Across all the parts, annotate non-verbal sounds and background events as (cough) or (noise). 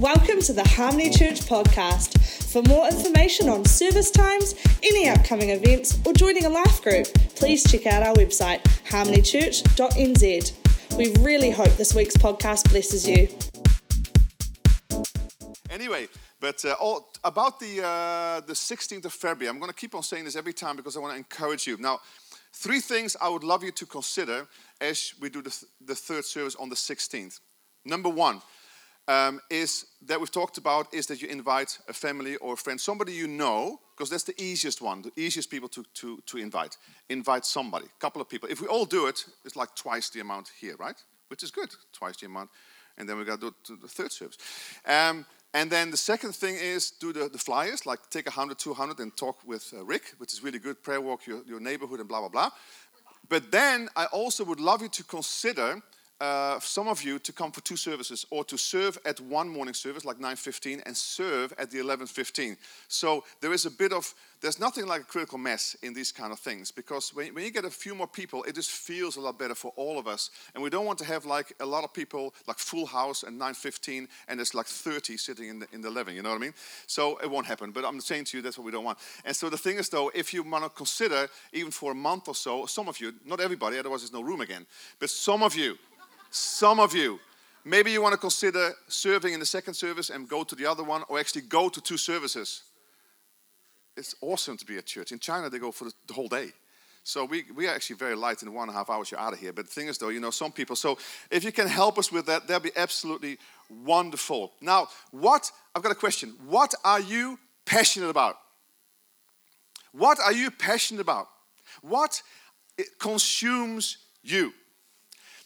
Welcome to the Harmony Church podcast. For more information on service times, any upcoming events, or joining a life group, please check out our website, harmonychurch.nz. We really hope this week's podcast blesses you. Anyway, but uh, all, about the, uh, the 16th of February, I'm going to keep on saying this every time because I want to encourage you. Now, three things I would love you to consider as we do the, th- the third service on the 16th. Number one, um, is that we've talked about is that you invite a family or a friend, somebody you know, because that's the easiest one, the easiest people to, to, to invite. Invite somebody, a couple of people. If we all do it, it's like twice the amount here, right? Which is good, twice the amount. And then we got to do the third service. Um, and then the second thing is do the, the flyers, like take 100, 200 and talk with uh, Rick, which is really good, prayer walk your, your neighborhood and blah, blah, blah. But then I also would love you to consider uh, some of you to come for two services or to serve at one morning service like 9.15 and serve at the 11.15 so there is a bit of there's nothing like a critical mass in these kind of things because when, when you get a few more people it just feels a lot better for all of us. And we don't want to have like a lot of people like full house at 9.15 and there's like 30 sitting in the, in the 11 you know what i mean? So it won't happen but i'm saying to you that's what we don't want. And so the thing is though if you want to consider even for a month or so some of you not everybody otherwise there's no room again but some of you some of you, maybe you want to consider serving in the second service and go to the other one, or actually go to two services. It's awesome to be at church. In China, they go for the whole day. So we, we are actually very light in one and a half hours you're out of here. But the thing is, though, you know, some people. So if you can help us with that, that'd be absolutely wonderful. Now, what, I've got a question. What are you passionate about? What are you passionate about? What consumes you?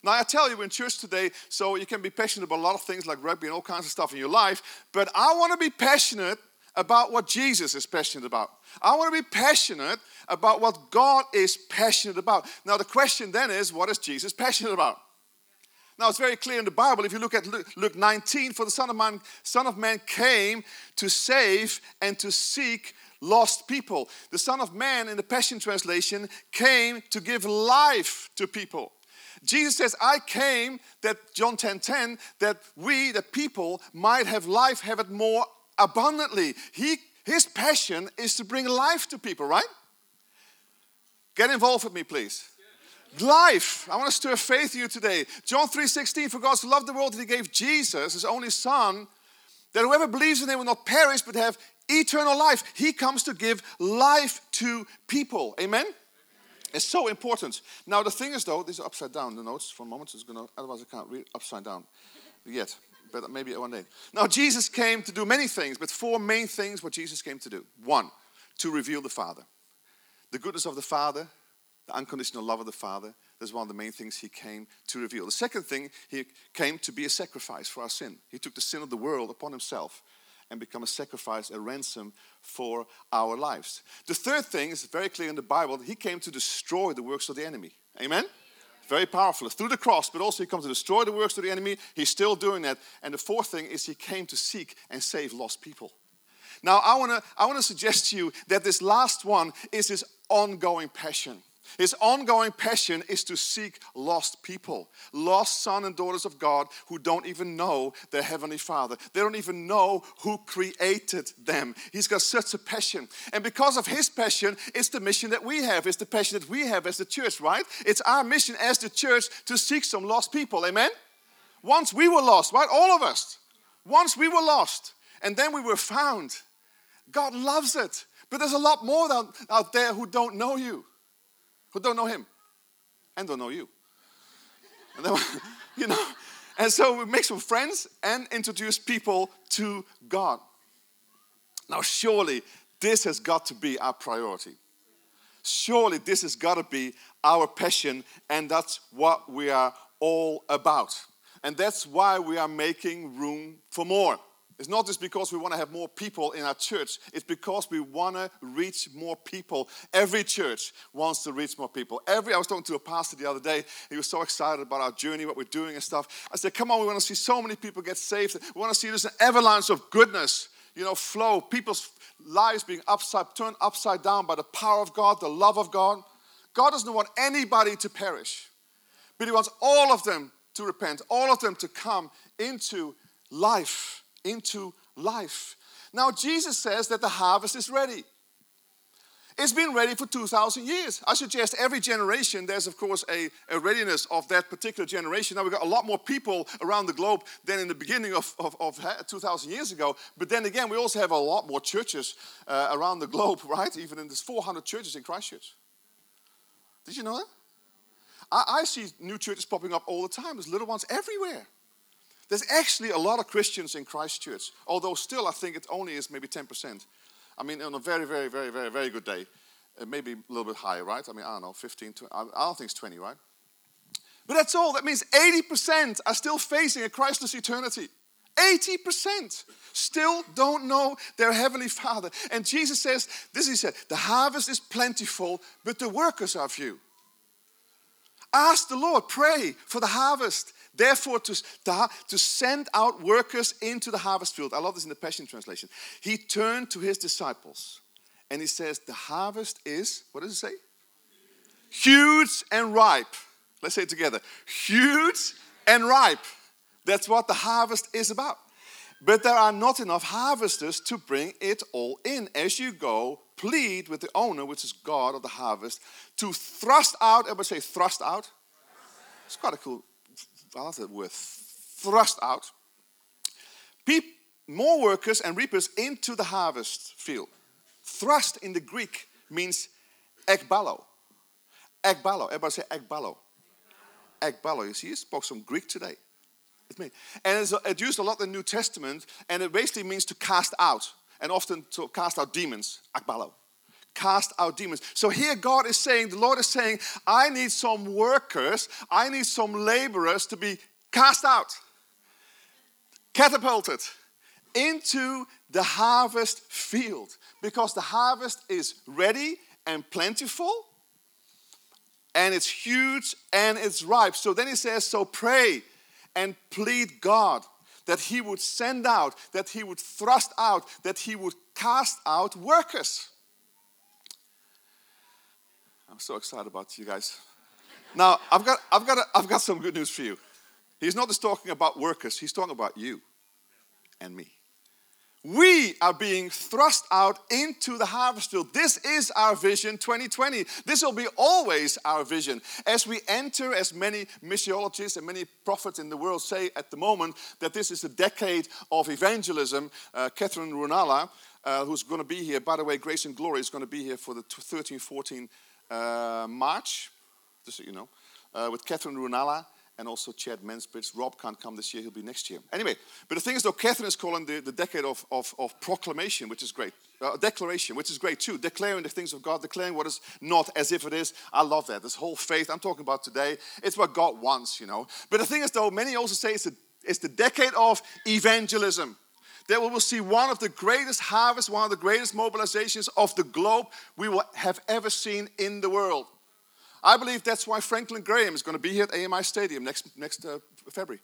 Now, I tell you in church today, so you can be passionate about a lot of things like rugby and all kinds of stuff in your life, but I want to be passionate about what Jesus is passionate about. I want to be passionate about what God is passionate about. Now, the question then is, what is Jesus passionate about? Now, it's very clear in the Bible. If you look at Luke 19, for the Son of Man, Son of Man came to save and to seek lost people. The Son of Man in the Passion Translation came to give life to people. Jesus says, I came that, John 10 10, that we, the people, might have life, have it more abundantly. He, his passion is to bring life to people, right? Get involved with me, please. Life. I want to stir faith in you today. John 3:16, for God so loved the world that he gave Jesus, his only son, that whoever believes in him will not perish but have eternal life. He comes to give life to people. Amen? It's so important. Now the thing is though, these are upside down, the notes for a moment, it's gonna otherwise I can't read upside down yet. But maybe one day. Now Jesus came to do many things, but four main things what Jesus came to do. One, to reveal the Father. The goodness of the Father, the unconditional love of the Father. That's one of the main things he came to reveal. The second thing, he came to be a sacrifice for our sin. He took the sin of the world upon himself and become a sacrifice, a ransom for our lives. The third thing is very clear in the Bible that he came to destroy the works of the enemy. Amen? Very powerful. Through the cross, but also he comes to destroy the works of the enemy. He's still doing that. And the fourth thing is he came to seek and save lost people. Now, I want to I wanna suggest to you that this last one is his ongoing passion. His ongoing passion is to seek lost people, lost sons and daughters of God who don't even know their Heavenly Father. They don't even know who created them. He's got such a passion. And because of his passion, it's the mission that we have. It's the passion that we have as the church, right? It's our mission as the church to seek some lost people. Amen? Once we were lost, right? All of us. Once we were lost, and then we were found. God loves it. But there's a lot more out there who don't know you who don't know him and don't know you. And then, (laughs) you know, and so we make some friends and introduce people to God. Now, surely this has got to be our priority. Surely this has got to be our passion, and that's what we are all about. And that's why we are making room for more. It's not just because we want to have more people in our church, it's because we want to reach more people. Every church wants to reach more people. Every I was talking to a pastor the other day, he was so excited about our journey, what we're doing and stuff. I said, Come on, we want to see so many people get saved. We want to see this an avalanche of goodness, you know, flow, people's lives being upside turned upside down by the power of God, the love of God. God doesn't want anybody to perish, but He wants all of them to repent, all of them to come into life into life. Now, Jesus says that the harvest is ready. It's been ready for 2,000 years. I suggest every generation, there's of course a, a, readiness of that particular generation. Now we've got a lot more people around the globe than in the beginning of, of, of 2,000 years ago. But then again, we also have a lot more churches uh, around the globe, (laughs) right? Even in there's 400 churches in Christchurch. Did you know that? I, I see new churches popping up all the time. There's little ones everywhere. There's actually a lot of Christians in Christchurch, although still I think it only is maybe 10%. I mean, on a very, very, very, very, very good day, uh, maybe a little bit higher, right? I mean, I don't know, 15, 20, I don't think it's 20, right? But that's all. That means 80% are still facing a Christless eternity. 80% still don't know their heavenly Father. And Jesus says, this he said, the harvest is plentiful, but the workers are few. Ask the Lord, pray for the harvest. Therefore, to, to send out workers into the harvest field. I love this in the Passion Translation. He turned to his disciples and he says, The harvest is, what does it say? Huge and ripe. Let's say it together. Huge and ripe. That's what the harvest is about. But there are not enough harvesters to bring it all in. As you go, plead with the owner, which is God of the harvest, to thrust out. Everybody say thrust out. It's quite a cool I love word, thrust out. more workers and reapers into the harvest field. Thrust in the Greek means ekbalo. Ekbalo. Everybody say ekbalo. Ekbalo. You see, you spoke some Greek today. It's me. And it's, uh, it's used a lot in the New Testament, and it basically means to cast out, and often to cast out demons. Ekbalo cast out demons. So here God is saying, the Lord is saying, I need some workers, I need some laborers to be cast out, catapulted into the harvest field because the harvest is ready and plentiful and it's huge and it's ripe. So then he says, So pray and plead God that he would send out, that he would thrust out, that he would cast out workers. I'm so excited about you guys. Now, I've got, I've, got a, I've got some good news for you. He's not just talking about workers, he's talking about you and me. We are being thrust out into the harvest field. This is our vision 2020. This will be always our vision. As we enter, as many missiologists and many prophets in the world say at the moment, that this is a decade of evangelism. Uh, Catherine Runala, uh, who's going to be here, by the way, Grace and Glory is going to be here for the 13 14 uh, March, just so you know, uh, with Catherine Runala and also Chad Mansbridge. Rob can't come this year, he'll be next year. Anyway, but the thing is, though, Catherine is calling the, the decade of, of, of proclamation, which is great. Uh, declaration, which is great too. Declaring the things of God, declaring what is not as if it is. I love that. This whole faith I'm talking about today, it's what God wants, you know. But the thing is, though, many also say it's, a, it's the decade of evangelism that we will see one of the greatest harvests, one of the greatest mobilizations of the globe we will have ever seen in the world. I believe that's why Franklin Graham is going to be here at AMI Stadium next, next uh, February.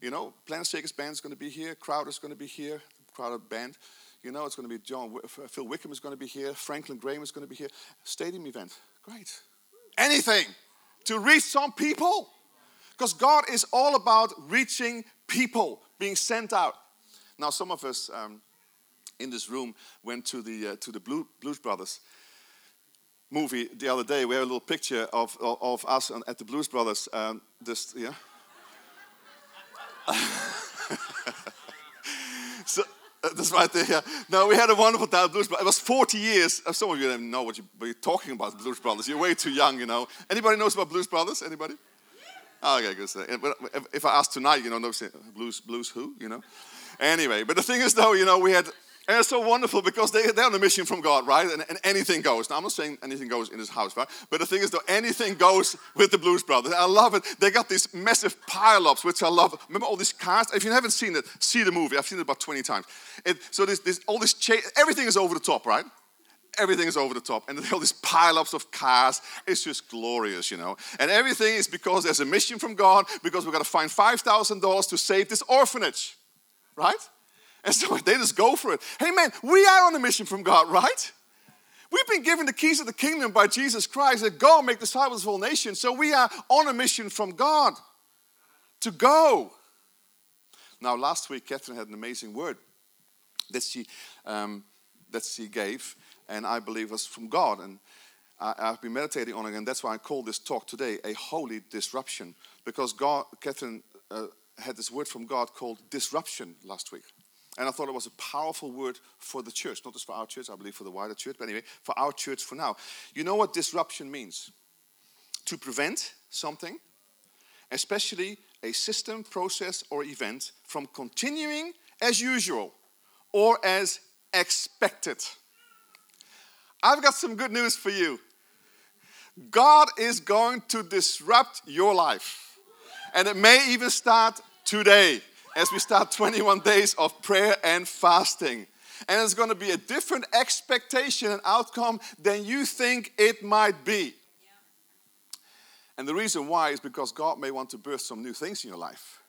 You know, Planetshakers Band is going to be here, Crowder is going to be here, Crowder Band. You know, it's going to be John, Phil Wickham is going to be here, Franklin Graham is going to be here. Stadium event, great. Anything to reach some people. Because God is all about reaching people, being sent out. Now, some of us um, in this room went to the, uh, to the Blue, Blues Brothers movie the other day. We have a little picture of, of, of us at the Blues Brothers. Um, this, yeah. (laughs) so, uh, that's right there. Yeah. No, we had a wonderful time. Blues Brothers. It was 40 years. Uh, some of you don't know what, you, are talking about. Blues Brothers. You're way too young, you know. Anybody knows about Blues Brothers? Anybody? Oh, okay, good. If I ask tonight, you know, no, blues, blues who, you know? Anyway, but the thing is, though, you know, we had, and it's so wonderful because they, they're on a mission from God, right? And, and, anything goes. Now, I'm not saying anything goes in this house, right? But the thing is, though, anything goes with the Blues Brothers. I love it. They got these massive pile-ups, which I love. Remember all these cars? If you haven't seen it, see the movie. I've seen it about 20 times. It, so this, this, all this, cha- everything is over the top, right? everything is over the top. And (laughs) all these pile-ups of cars. It's just glorious, you know. And everything is because there's a mission from God, because we've got to find $5,000 to save this orphanage, right? And so they just go for it. Hey, man, we are on a mission from God, right? We've been given the keys of the kingdom by Jesus Christ that go and make disciples of all nations. So we are on a mission from God to go. Now, last week, Catherine had an amazing word that she, um, that she gave, and I believe was from God. And I, have been meditating on it, and that's why I call this talk today a holy disruption. Because God, Catherine uh, had this word from God called disruption last week. And I thought it was a powerful word for the church, not just for our church, I believe for the wider church, but anyway, for our church for now. You know what disruption means? To prevent something, especially a system, process, or event, from continuing as usual or as expected. I've got some good news for you. God is going to disrupt your life. And it may even start today as we start (laughs) 21 days of prayer and fasting. And it's going to be a different expectation and outcome than you think it might be. And the reason why is because God may want to birth some new things in your life.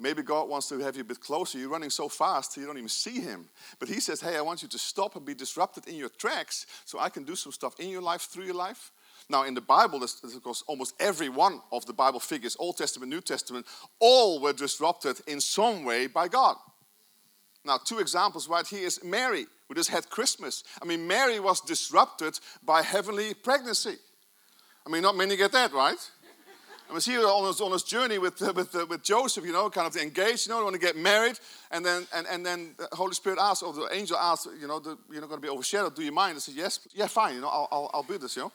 Maybe God wants to have you a bit closer. You're running so fast you don't even see Him. But He says, Hey, I want you to stop and be disrupted in your tracks so I can do some stuff in your life, through your life. Now, in the Bible, there's, of course, almost every one of the Bible figures, Old Testament, New Testament, all were disrupted in some way by God. Now, two examples right here is Mary. We just had Christmas. I mean, Mary was disrupted by heavenly pregnancy. I mean, not many get that, right? I was here on his, on his journey with, uh, with, uh, with Joseph, you know, kind of engaged, you know, want to get married. And then, and, and then the Holy Spirit asked, or the angel asked, you know, the, you're not going to be overshadowed. Do you mind? I said, yes. Yeah, fine. You know, I'll, I'll, I'll do this, you know.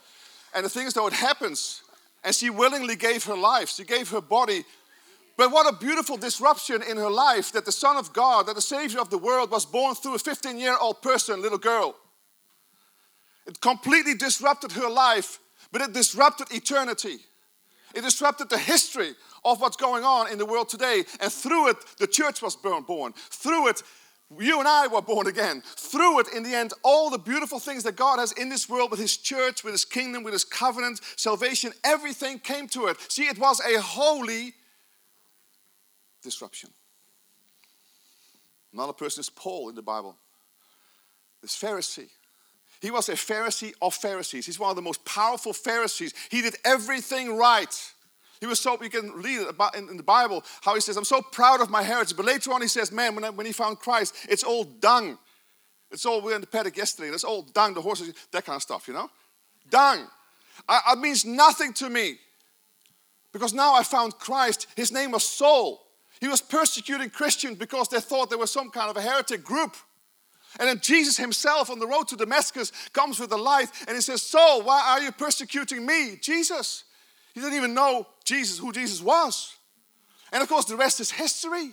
And the thing is, though, it happens. And she willingly gave her life, she gave her body. But what a beautiful disruption in her life that the Son of God, that the Savior of the world, was born through a 15 year old person, little girl. It completely disrupted her life, but it disrupted eternity. It disrupted the history of what's going on in the world today. And through it, the church was born. Through it, you and I were born again. Through it, in the end, all the beautiful things that God has in this world with His church, with His kingdom, with His covenant, salvation, everything came to it. See, it was a holy disruption. Another person is Paul in the Bible, this Pharisee. He was a Pharisee of Pharisees. He's one of the most powerful Pharisees. He did everything right. He was so, you can read about in, the Bible how he says, I'm so proud of my heritage. But later on, he says, Man, when, I, when he found Christ, it's all dung. It's all, we were in the paddock yesterday, it's all dung, the horses, that kind of stuff, you know? Dung. it means nothing to me. Because now I found Christ. His name was Saul. He was persecuting Christians because they thought they were some kind of a heretic group. And then Jesus himself on the road to Damascus comes with the light and he says, Saul, why are you persecuting me? Jesus. He didn't even know Jesus, who Jesus was. And of course, the rest is history.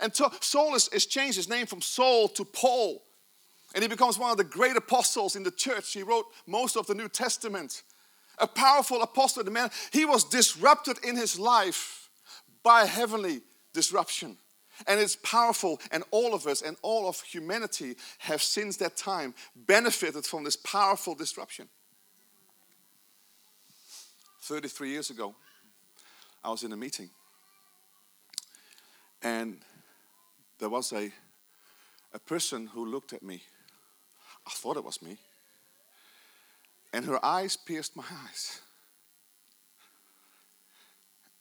And Saul has, has changed his name from Saul to Paul. And he becomes one of the great apostles in the church. He wrote most of the New Testament. A powerful apostle, the man, he was disrupted in his life by heavenly disruption. And it's powerful, and all of us and all of humanity have since that time benefited from this powerful disruption. 33 years ago, I was in a meeting. And there was a, a person who looked at me. I thought it was me. And her eyes pierced my eyes.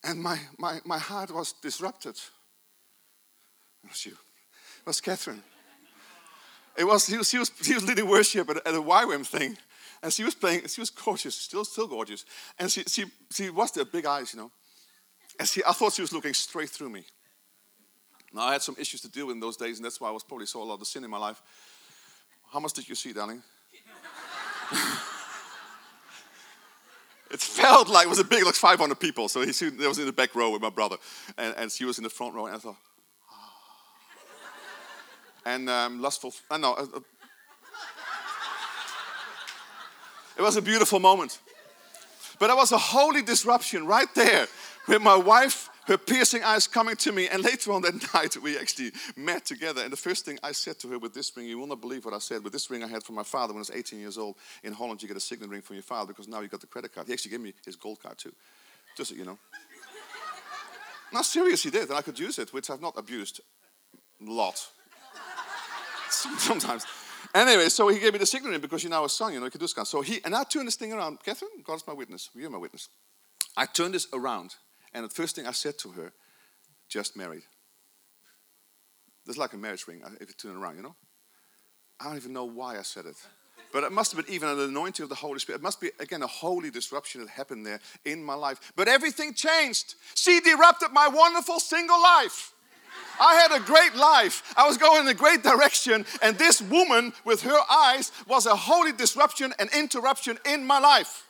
And my, my, my heart was disrupted. It was you. It was Catherine. It was, she was, she was, leading worship at, at a YWAM thing. And she was playing, she was gorgeous, still, still gorgeous. And she, she, she was the big eyes, you know. And she, I thought she was looking straight through me. Now, I had some issues to deal with in those days, and that's why I was probably saw a lot of sin in my life. How much did you see, darling? (laughs) it felt like it was a big, like 500 people. So he there was in the back row with my brother, and, and she was in the front row, and I thought, oh. and um, lustful. I uh, know. Uh, It was a beautiful moment. But it was a holy disruption right there with my wife, her piercing eyes coming to me. And later on that (laughs) night, we actually met together. And the first thing I said to her with this ring, you will not believe what I said, with this ring I had from my father when I was 18 years old. In Holland, you get a signet ring from your father because now you got the credit card. He actually gave me his gold card too. Just so you know. Now, serious, he did, and I could use it, which I've not abused a lot. (laughs) Sometimes. Anyway, so he gave me the signet ring because you know now a son, you know, kind. So he, and I turned this thing around. Catherine, God's my witness. You're my witness. I turned this around, and the first thing I said to her, just married. There's like a marriage ring uh, if you turn it around, you know? I don't even know why I said it. But it must have been even an anointing of the Holy Spirit. It must be, again, a holy disruption that happened there in my life. But everything changed. She disrupted my wonderful single life. I had a great life. I was going in a great direction. And this woman, with her eyes, was a holy disruption and interruption in my life.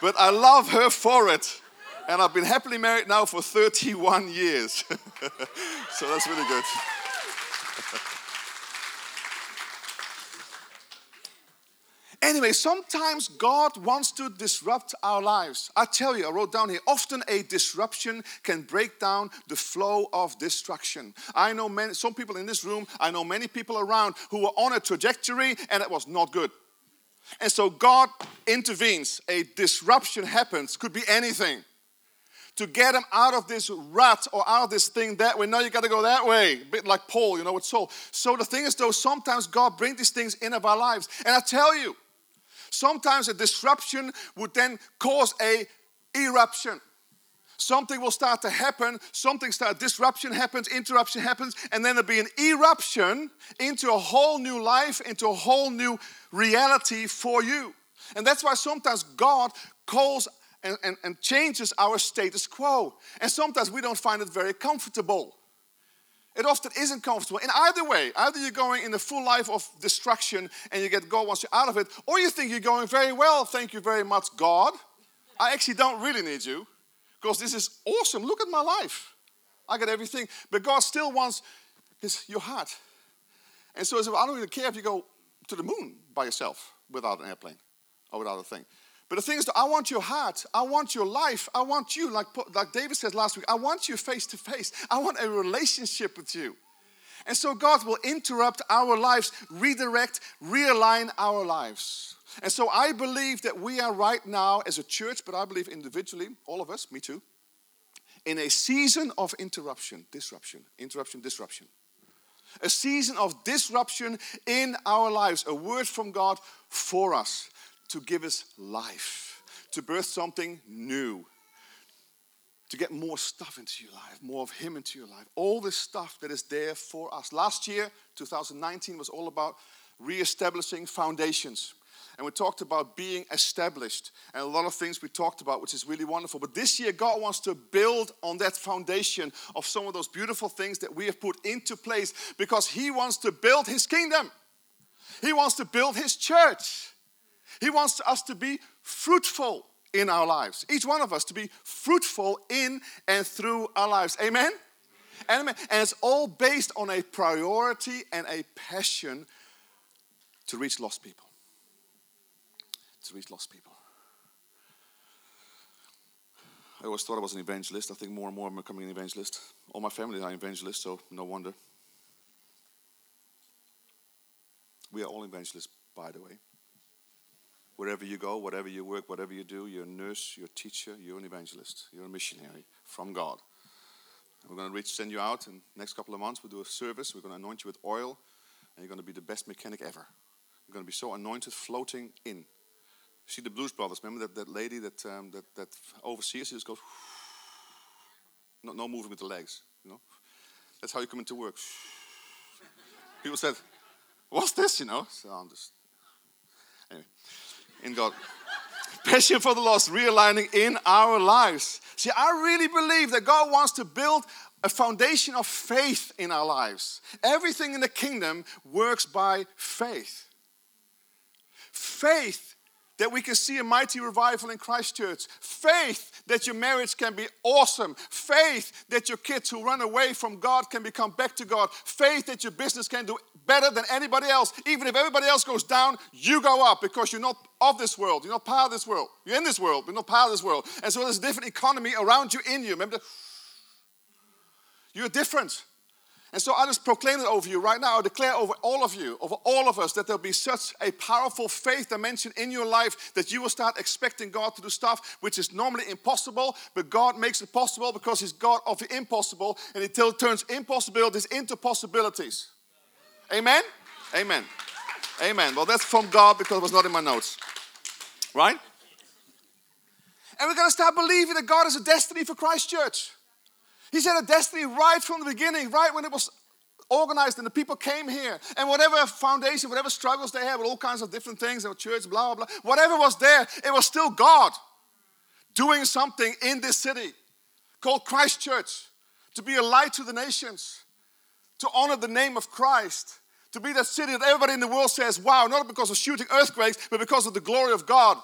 But I love her for it. And I've been happily married now for 31 years. (laughs) so that's really good. (laughs) Anyway, sometimes God wants to disrupt our lives. I tell you, I wrote down here often a disruption can break down the flow of destruction. I know many, some people in this room, I know many people around who were on a trajectory and it was not good. And so God intervenes. A disruption happens, could be anything. To get them out of this rut or out of this thing that way. No, you got to go that way. A bit like Paul, you know, with Saul. So the thing is, though, sometimes God brings these things in of our lives. And I tell you, Sometimes a disruption would then cause a eruption. Something will start to happen, something start disruption happens, interruption happens, and then there'll be an eruption into a whole new life, into a whole new reality for you. And that's why sometimes God calls and, and, and changes our status quo. And sometimes we don't find it very comfortable. It often isn't comfortable. In either way, either you're going in a full life of destruction and you get God wants you out of it, or you think you're going very well. Thank you very much, God. I actually don't really need you because this is awesome. Look at my life. I got everything. But God still wants his, your heart. And so I don't even care if you go to the moon by yourself without an airplane or without a thing. But the thing is, I want your heart. I want your life. I want you, like, like David said last week, I want you face to face. I want a relationship with you. And so God will interrupt our lives, redirect, realign our lives. And so I believe that we are right now as a church, but I believe individually, all of us, me too, in a season of interruption, disruption, interruption, disruption. A season of disruption in our lives, a word from God for us to give us life, to birth something new, to get more stuff into your life, more of Him into your life. All this stuff that is there for us. Last year, 2019, was all about re-establishing foundations. And we talked about being established and a lot of things we talked about, which is really wonderful. But this year, God wants to build on that foundation of some of those beautiful things that we have put into place because He wants to build His kingdom. He wants to build His church. He wants us to be fruitful in our lives. Each one of us to be fruitful in and through our lives. Amen? Amen. And it's all based on a priority and a passion to reach lost people. To reach lost people. I always thought I was an evangelist. I think more and more I'm becoming an evangelist. All my family are evangelists, so no wonder. We are all evangelists, by the way. Wherever you go, whatever you work, whatever you do, you're a nurse, you're a teacher, you're an evangelist, you're a missionary from God. And we're going to reach, send you out in next couple of months. We'll do a service. We're going to anoint you with oil, and you're going to be the best mechanic ever. You're going to be so anointed, floating in. See the Blues Brothers, remember that, that lady that, um, that, that oversees, she just goes, (sighs) no, no moving with the legs, you know? That's how you come into work. (laughs) People said, what's this, you know? So I'm just, anyway in God. Passion for the lost, realigning in our lives. See, I really believe that God wants to build a foundation of faith in our lives. Everything in the kingdom works by faith. Faith that we can see a mighty revival in Christchurch. Faith that your marriage can be awesome. Faith that your kids who run away from God can become back to God. Faith that your business can do better than anybody else. Even if everybody else goes down, you go up because you're not of this world. You're not part of this world. You're in this world, but not part of this world. And so there's a different economy around you, in you. Remember? You're different. And so I just proclaim it over you right now. I declare over all of you, over all of us, that there'll be such a powerful faith dimension in your life that you will start expecting God to do stuff which is normally impossible, but God makes it possible because He's God of the impossible, and He turns impossibilities into possibilities. Amen? Amen. Amen. Well, that's from God because it was not in my notes. Right? And we're going to start believing that God has a destiny for Christchurch. He said a destiny right from the beginning, right when it was organized and the people came here. And whatever foundation, whatever struggles they had with all kinds of different things, and church, blah, blah, blah, whatever was there, it was still God doing something in this city called Christchurch to be a light to the nations, to honor the name of Christ, to be that city that everybody in the world says, wow, not because of shooting earthquakes, but because of the glory of God.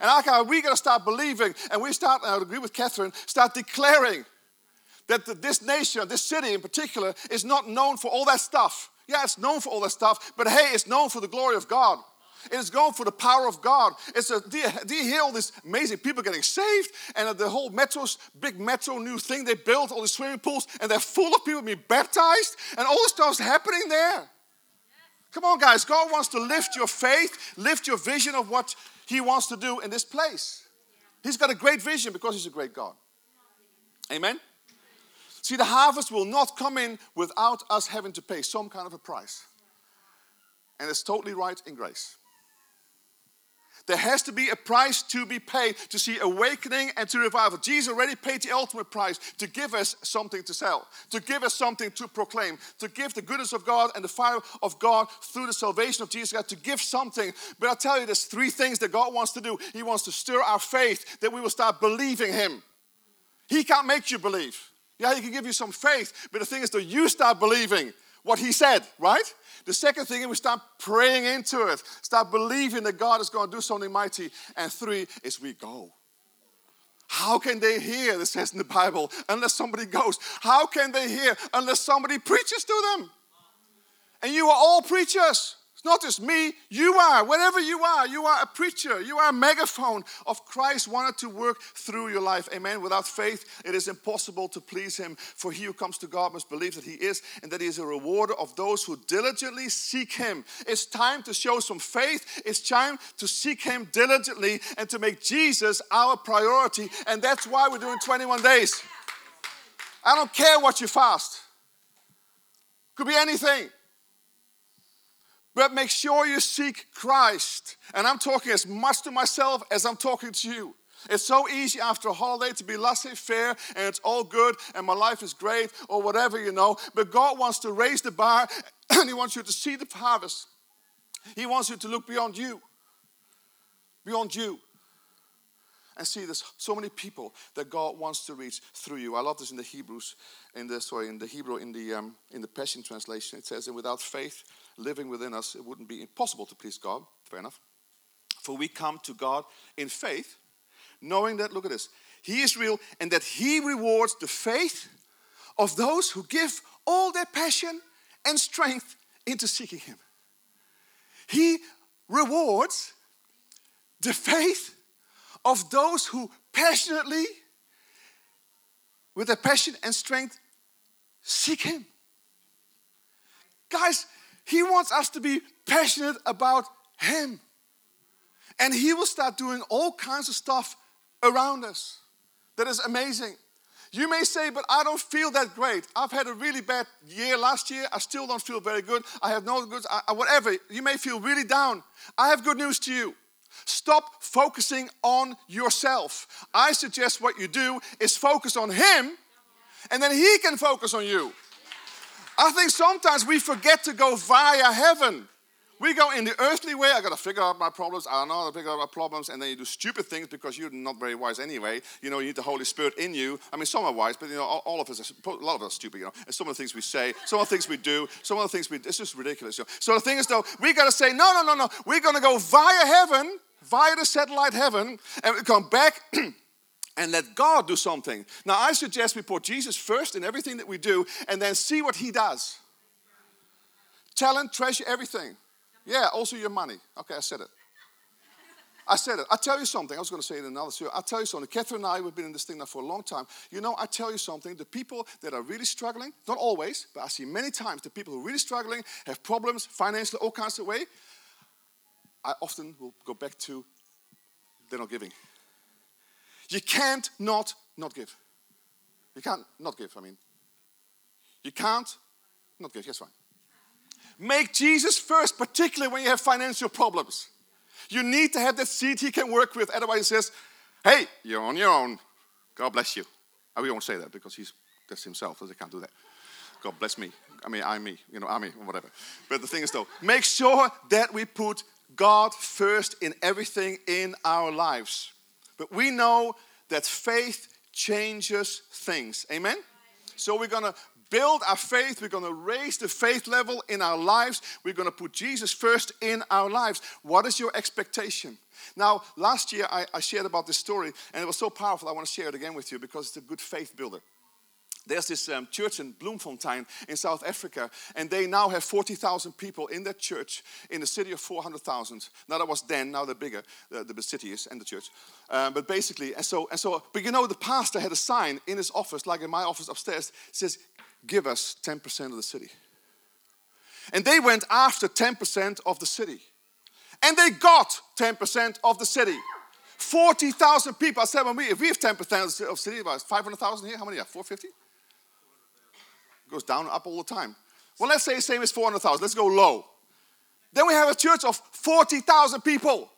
And I, we got to start believing, and we start, I agree with Catherine, start declaring that this nation, this city in particular, is not known for all that stuff. Yeah, it's known for all that stuff, but hey, it's known for the glory of God. It is known for the power of God. It's a, do, you, do you hear all these amazing people getting saved? And the whole metro's big metro new thing they built, all these swimming pools, and they're full of people being baptized, and all this stuff's happening there. Come on, guys. God wants to lift your faith, lift your vision of what He wants to do in this place. He's got a great vision because He's a great God. Amen? See, the harvest will not come in without us having to pay some kind of a price. And it's totally right in grace. There has to be a price to be paid to see awakening and to revival. Jesus already paid the ultimate price to give us something to sell, to give us something to proclaim, to give the goodness of God and the fire of God through the salvation of Jesus God, to give something. But I tell you, there's three things that God wants to do. He wants to stir our faith that we will start believing Him. He can't make you believe. Yeah, he can give you some faith, but the thing is that you start believing what he said, right? The second thing is we start praying into it, start believing that God is going to do something mighty. And three is we go. How can they hear, it says in the Bible, unless somebody goes? How can they hear unless somebody preaches to them? And you are all preachers. It's not just me, you are. Whatever you are, you are a preacher. You are a megaphone of Christ wanted to work through your life. Amen. Without faith, it is impossible to please Him. For he who comes to God must believe that He is and that He is a rewarder of those who diligently seek Him. It's time to show some faith. It's time to seek Him diligently and to make Jesus our priority. And that's why we're doing 21 days. I don't care what you fast, could be anything. But make sure you seek Christ. And I'm talking as much to myself as I'm talking to you. It's so easy after a holiday to be laissez faire and it's all good and my life is great or whatever, you know. But God wants to raise the bar (clears throat) and He wants you to see the harvest. He wants you to look beyond you. Beyond you. And see, there's so many people that God wants to reach through you. I love this in the Hebrews, in the sorry, in the Hebrew, in the um, in the Passion translation. It says, "And without faith, living within us, it wouldn't be impossible to please God. Fair enough. For we come to God in faith, knowing that, look at this, He is real and that He rewards the faith of those who give all their passion and strength into seeking Him. He rewards the faith of those who passionately, with their passion and strength, seek Him. Guys, he wants us to be passionate about Him. And He will start doing all kinds of stuff around us that is amazing. You may say, but I don't feel that great. I've had a really bad year last year. I still don't feel very good. I have no good, I, whatever. You may feel really down. I have good news to you. Stop focusing on yourself. I suggest what you do is focus on Him, and then He can focus on you. I think sometimes we forget to go via heaven. We go in the earthly way. I got to figure out my problems. I don't know how to figure out my problems. And then you do stupid things because you're not very wise anyway. You know, you need the Holy Spirit in you. I mean, some are wise, but you know, all, all of us, are, a lot of us are stupid. You know, and some of the things we say, some of the things we do, some of the things we. It's just ridiculous. You know? So the thing is, though, we got to say, no, no, no, no. We're to go via heaven, via the satellite heaven, and we come back. (clears throat) and let God do something. Now, I suggest we put Jesus first in everything that we do and then see what He does. Talent, treasure, everything. Yeah, also your money. Okay, I said it. I said it. I tell you something. I was going to say it in another show. I'll tell you something. Catherine and I, we've been in this thing now for a long time. You know, I tell you something. The people that are really struggling, not always, but I see many times the people who are really struggling, have problems financially, all kinds of way. I often will go back to they're not giving. You can't not not give. You can't not give, I mean. You can't not give, yes, fine. Make Jesus first, particularly when you have financial problems. You need to have that seed he can work with. Otherwise, he says, hey, you're on your own. God bless you. And we won't say that because he's That's himself, so they can't do that. God bless me. I mean, I'm me, you know, I'm me, or whatever. But the thing is, though, make sure that we put God first in everything in our lives. But we know that faith changes things. Amen? So we're going to build our faith. We're going to raise the faith level in our lives. We're going to put Jesus first in our lives. What is your expectation? Now, last year I, I shared about this story, and it was so powerful. I want to share it again with you because it's a good faith builder. There's this um, church in Bloemfontein in South Africa, and they now have 40,000 people in that church in a city of 400,000. Now that was then, now they're bigger, the, the city is and the church. Um, but basically, and so, and so, but you know, the pastor had a sign in his office, like in my office upstairs, says, "Give us 10% of the city." And they went after 10% of the city, and they got 10% of the city. 40,000 people. I said, when we, if we have 10% of the city, about 500,000 here, how many are? 450? Goes down and up all the time. Well, let's say the same as 400,000. Let's go low. Then we have a church of 40,000 people.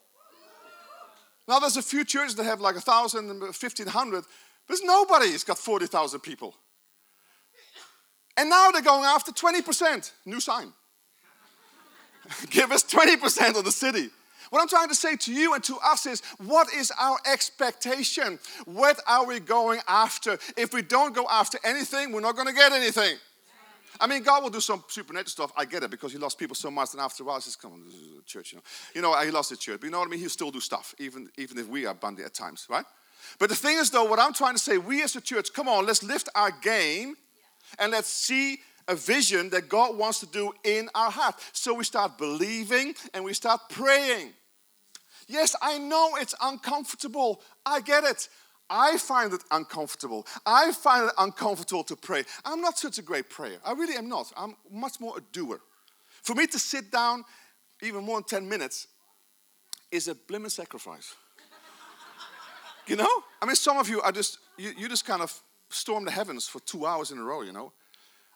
Now, there's a few churches that have like 1,000 and 1,500. There's nobody has got 40,000 people. And now they're going after 20%. New sign. (laughs) Give us 20% of the city. What I'm trying to say to you and to us is what is our expectation? What are we going after? If we don't go after anything, we're not going to get anything. I mean, God will do some supernatural stuff. I get it because He lost people so much, and after a while, He says, "Come on, this is a church." You know, you know, He lost the church. But you know what I mean? He'll still do stuff, even even if we are bundy at times, right? But the thing is, though, what I'm trying to say, we as a church, come on, let's lift our game, and let's see a vision that God wants to do in our heart. So we start believing and we start praying. Yes, I know it's uncomfortable. I get it. I find it uncomfortable. I find it uncomfortable to pray. I'm not such a great prayer. I really am not. I'm much more a doer. For me to sit down even more than 10 minutes is a blimmin' sacrifice. you know? I mean, some of you are just, you, you just kind of storm the heavens for two hours in a row, you know?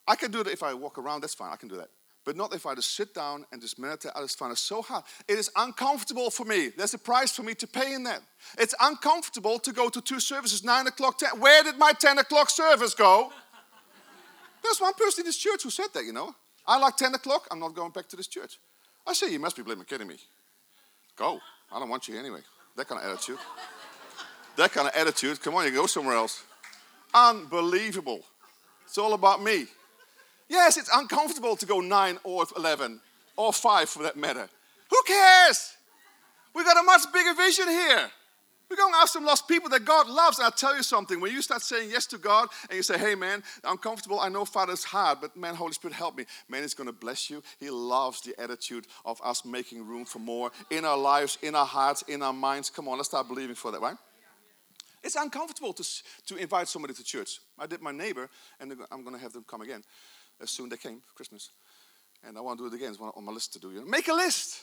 I can do that if I walk around, that's fine, I can do that but not if I just sit down and just meditate. I just find it so hard. It is uncomfortable for me. There's a price for me to pay in that. It's uncomfortable to go to two services, nine o'clock, ten. Where did my 10 o'clock service go? There's one person in this church who said that, you know. I like 10 o'clock, I'm not going back to this church. I say, you must be blaming kidding me. Go. I don't want you anyway. That kind of attitude. that kind of attitude. Come on, you go somewhere else. Unbelievable. It's all about me. Yes, it's uncomfortable to go 9 or 11 or 5 for that matter. Who cares? We got a much bigger vision here. We're going to after some lost people that God loves. And I'll tell you something when you start saying yes to God and you say, hey, man, I'm comfortable. I know Father's hard, but man, Holy Spirit, help me. Man, He's going to bless you. He loves the attitude of us making room for more in our lives, in our hearts, in our minds. Come on, let's start believing for that, right? It's uncomfortable to, to invite somebody to church. I did my neighbor, and I'm going to have them come again as soon they came Christmas. And I want to do it again. It's on my list to do. You know? Make a list.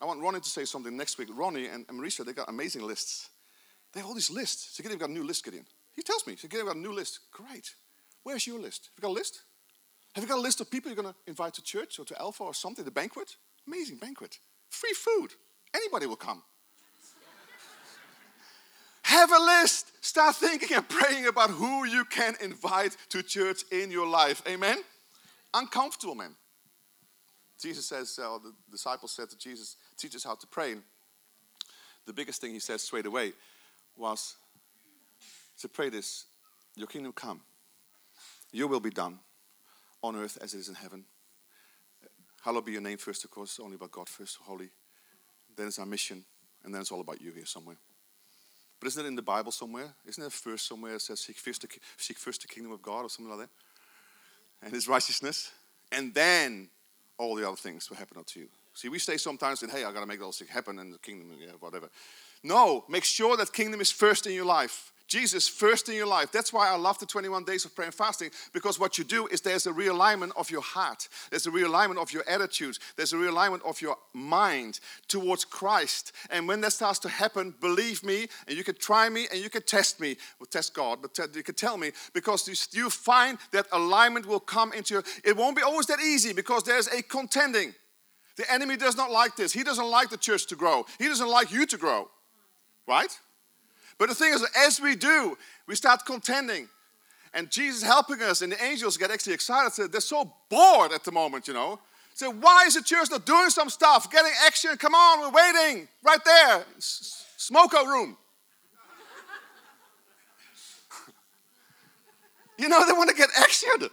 I want Ronnie to say something next week. Ronnie and, Marisa, they got amazing lists. They have all these lists. So Gideon got a new list, Gideon. He tells me, so Gideon got a new list. Great. Where's your list? Have you got a list? Have you got a list of people you're going to invite to church or to Alpha or something, the banquet? Amazing banquet. Free food. Anybody will come. (laughs) Have a list. Start thinking and praying about who you can invite to church in your life. Amen? Uncomfortable, man. Jesus says, uh, the disciples said to Jesus, teach us how to pray. The biggest thing he said straight away was to pray this Your kingdom come, your will be done on earth as it is in heaven. Hallowed be your name first, of course, only about God first, holy. Then it's our mission, and then it's all about you here somewhere. But isn't it in the Bible somewhere? Isn't there verse somewhere that says, seek first, the, seek first the kingdom of God or something like that? And his righteousness, and then all the other things will happen unto you. See, we say sometimes that, hey, I gotta make those things happen in the kingdom, yeah, whatever. No, make sure that kingdom is first in your life. Jesus first in your life. That's why I love the 21 days of prayer and fasting because what you do is there's a realignment of your heart, there's a realignment of your attitudes, there's a realignment of your mind towards Christ. And when that starts to happen, believe me, and you can try me and you can test me. Well, test God, but you can tell me because you find that alignment will come into your. It won't be always that easy because there's a contending. The enemy does not like this. He doesn't like the church to grow. He doesn't like you to grow. Right? But the thing is, as we do, we start contending. and Jesus helping us, and the angels get actually excited. They're so bored at the moment, you know. Say, why is the church not doing some stuff, getting action? Come on, we're waiting right there, smoko room. (laughs) you know, they want to get action,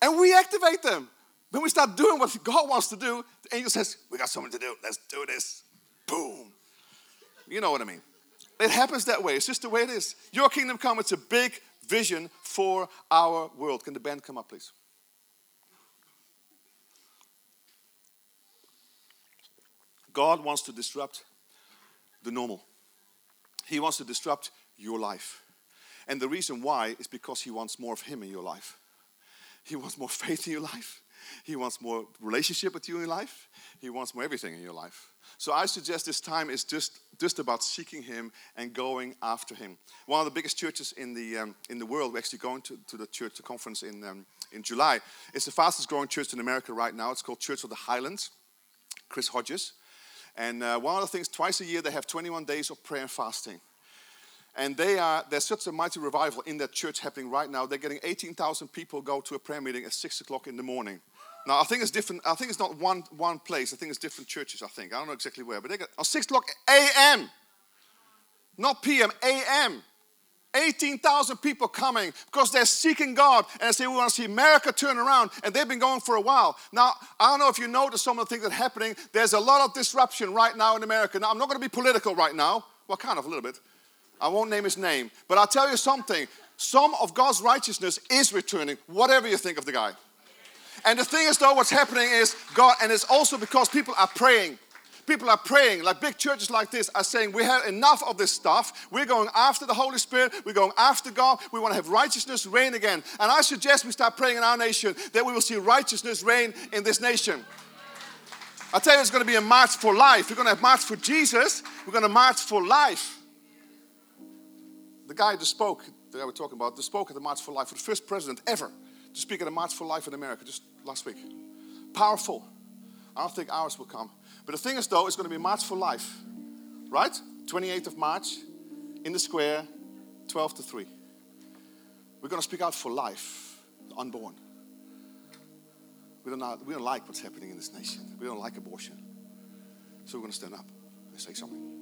and we activate them. When we start doing what God wants to do, the angel says, "We got something to do. Let's do this." Boom. You know what I mean? It happens that way. It's just the way it is. Your kingdom come. It's a big vision for our world. Can the band come up, please? God wants to disrupt the normal. He wants to disrupt your life. And the reason why is because He wants more of Him in your life. He wants more (laughs) faith in your life. He wants more relationship with you in life. He wants more everything in your life. So I suggest this time is just, just about seeking Him and going after Him. One of the biggest churches in the, um, in the world, we're actually going to, to the church conference in, um, in July. It's the fastest growing church in America right now. It's called Church of the Highlands, Chris Hodges. And uh, one of the things, twice a year, they have 21 days of prayer and fasting. And they are, there's such a mighty revival in that church happening right now. They're getting 18,000 people go to a prayer meeting at 6 o'clock in the morning. Now, I think it's different. I think it's not one, one place. I think it's different churches, I think. I don't know exactly where. But they get, on 6 o'clock a.m., not p.m., a.m. 18,000 people coming because they're seeking God and they say, We want to see America turn around. And they've been going for a while. Now, I don't know if you notice some of the things that are happening. There's a lot of disruption right now in America. Now, I'm not going to be political right now. Well, kind of a little bit. I won't name his name. But I'll tell you something. Some of God's righteousness is returning, whatever you think of the guy. And the thing is, though, what's happening is God, and it's also because people are praying. People are praying, like big churches like this are saying, We have enough of this stuff. We're going after the Holy Spirit. We're going after God. We want to have righteousness reign again. And I suggest we start praying in our nation that we will see righteousness reign in this nation. I tell you, it's going to be a march for life. We're going to have march for Jesus. We're going to march for life. The guy that spoke, that I was talking about, that spoke at the March for Life for the first president ever to speak at a March for Life in America just last week. Powerful. I don't think ours will come. But the thing is, though, it's going to be March for Life, right? 28th of March in the square, 12 to 3. We're going to speak out for life, the unborn. We don't, we don't like what's happening in this nation. We don't like abortion. So we're going to stand up and say something.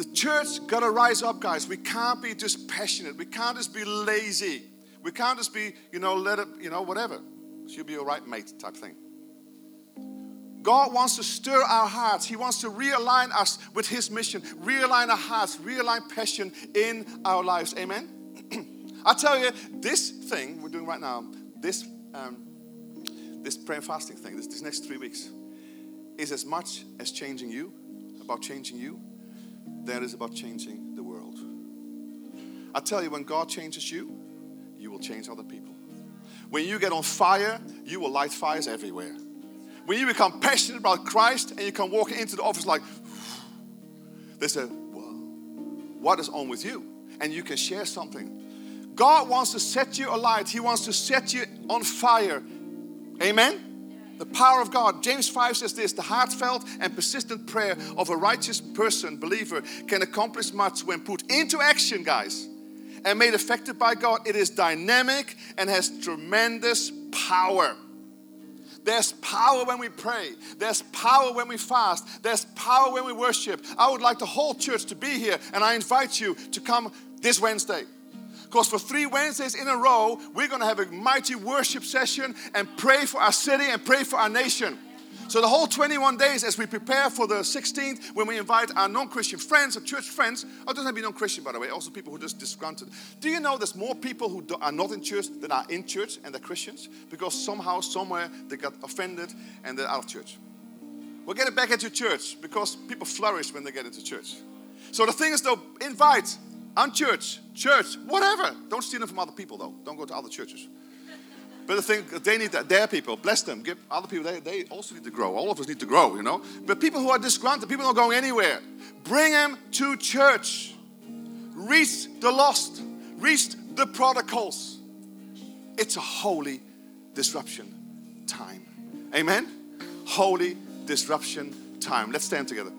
The church got to rise up, guys. We can't be just passionate. We can't just be lazy. We can't just be, you know, let it, you know, whatever. She'll be all right, mate type thing. God wants to stir our hearts. He wants to realign us with His mission, realign our hearts, realign passion in our lives. Amen. (clears throat) I tell you, this thing we're doing right now, this um, this prayer and fasting thing, this, this next three weeks, is as much as changing you, about changing you, that is about changing the world. I tell you, when God changes you, you will change other people. When you get on fire, you will light fires everywhere. When you become passionate about Christ and you can walk into the office like, they say, Whoa, what is on with you? And you can share something. God wants to set you alight, He wants to set you on fire. Amen? The power of God. James 5 says this the heartfelt and persistent prayer of a righteous person, believer, can accomplish much when put into action, guys and made effective by God, it is dynamic and has tremendous power. There's power when we pray. There's power when we fast. There's power when we worship. I would like the whole church to be here, and I invite you to come this Wednesday. Because for three Wednesdays in a row, we're going to have a mighty worship session and pray for our city and pray for our nation. So the whole 21 days as we prepare for the 16th, when we invite our non-Christian friends, our church friends, oh, doesn't have to be non-Christian by the way, also people who are just disgruntled. Do you know there's more people who are not in church than are in church and they're Christians? Because somehow, somewhere, they got offended and they're out of church. We'll get it back into church because people flourish when they get into church. So the thing is though, invite, unchurch, church, church, whatever. Don't steal them from other people though. Don't go to other churches. But the thing, they need that. Their people, bless them. Give other people, they, they also need to grow. All of us need to grow, you know. But people who are disgruntled, people not going anywhere, bring them to church. Reach the lost, reach the prodigals. It's a holy disruption time. Amen? Holy disruption time. Let's stand together.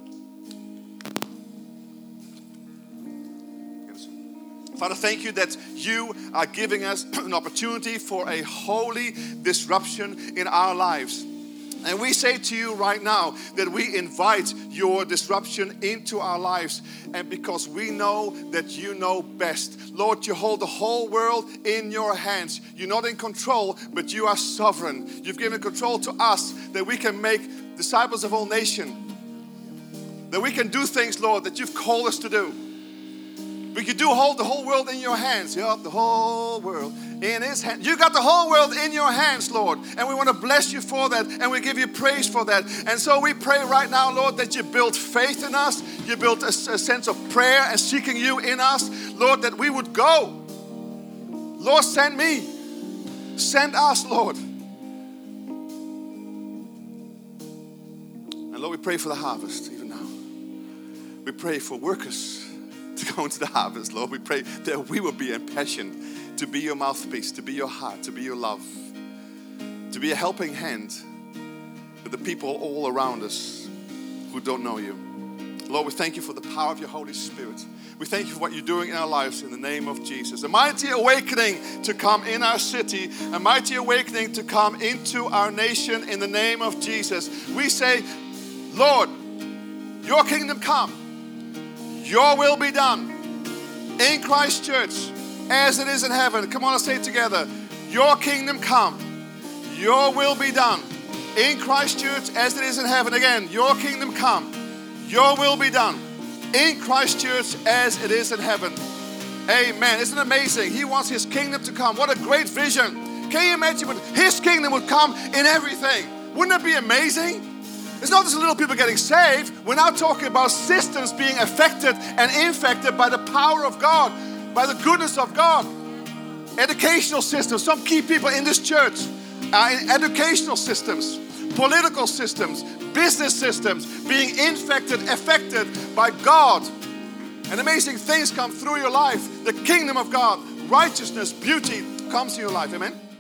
Father, thank you that you are giving us (clears throat) an opportunity for a holy disruption in our lives. And we say to you right now that we invite your disruption into our lives. And because we know that you know best. Lord, you hold the whole world in your hands. You're not in control, but you are sovereign. You've given control to us that we can make disciples of all nations. That we can do things, Lord, that you've called us to do. But you do hold the whole world in your hands. You have the whole world in His hand. You got the whole world in your hands, Lord. And we want to bless you for that. And we give you praise for that. And so we pray right now, Lord, that you build faith in us. You build a, a sense of prayer and seeking you in us. Lord, that we would go. Lord, send me. Send us, Lord. And Lord, we pray for the harvest even now. We pray for workers to go into the harvest, Lord. We pray that we will be impassioned to be your mouthpiece, to be your heart, to be your love, to be a helping hand for the people all around us who don't know you. Lord, we thank you for the power of your Holy Spirit. We thank you for what you're doing in our lives in the name of Jesus. A mighty awakening to come in our city, a mighty awakening to come into our nation in the name of Jesus. We say, Lord, your kingdom come your will be done in Christchurch as it is in heaven. Come on, let's say it together. Your kingdom come. Your will be done in Christchurch as it is in heaven. Again, your kingdom come. Your will be done in Christchurch as it is in heaven. Amen. Isn't it amazing? He wants his kingdom to come. What a great vision. Can you imagine what his kingdom would come in everything? Wouldn't that be amazing? It's not just little people getting saved. We're now talking about systems being affected and infected by the power of God, by the goodness of God. Educational systems, some key people in this church are in educational systems, political systems, business systems being infected, affected by God. And amazing things come through your life. The kingdom of God, righteousness, beauty comes in your life. Amen.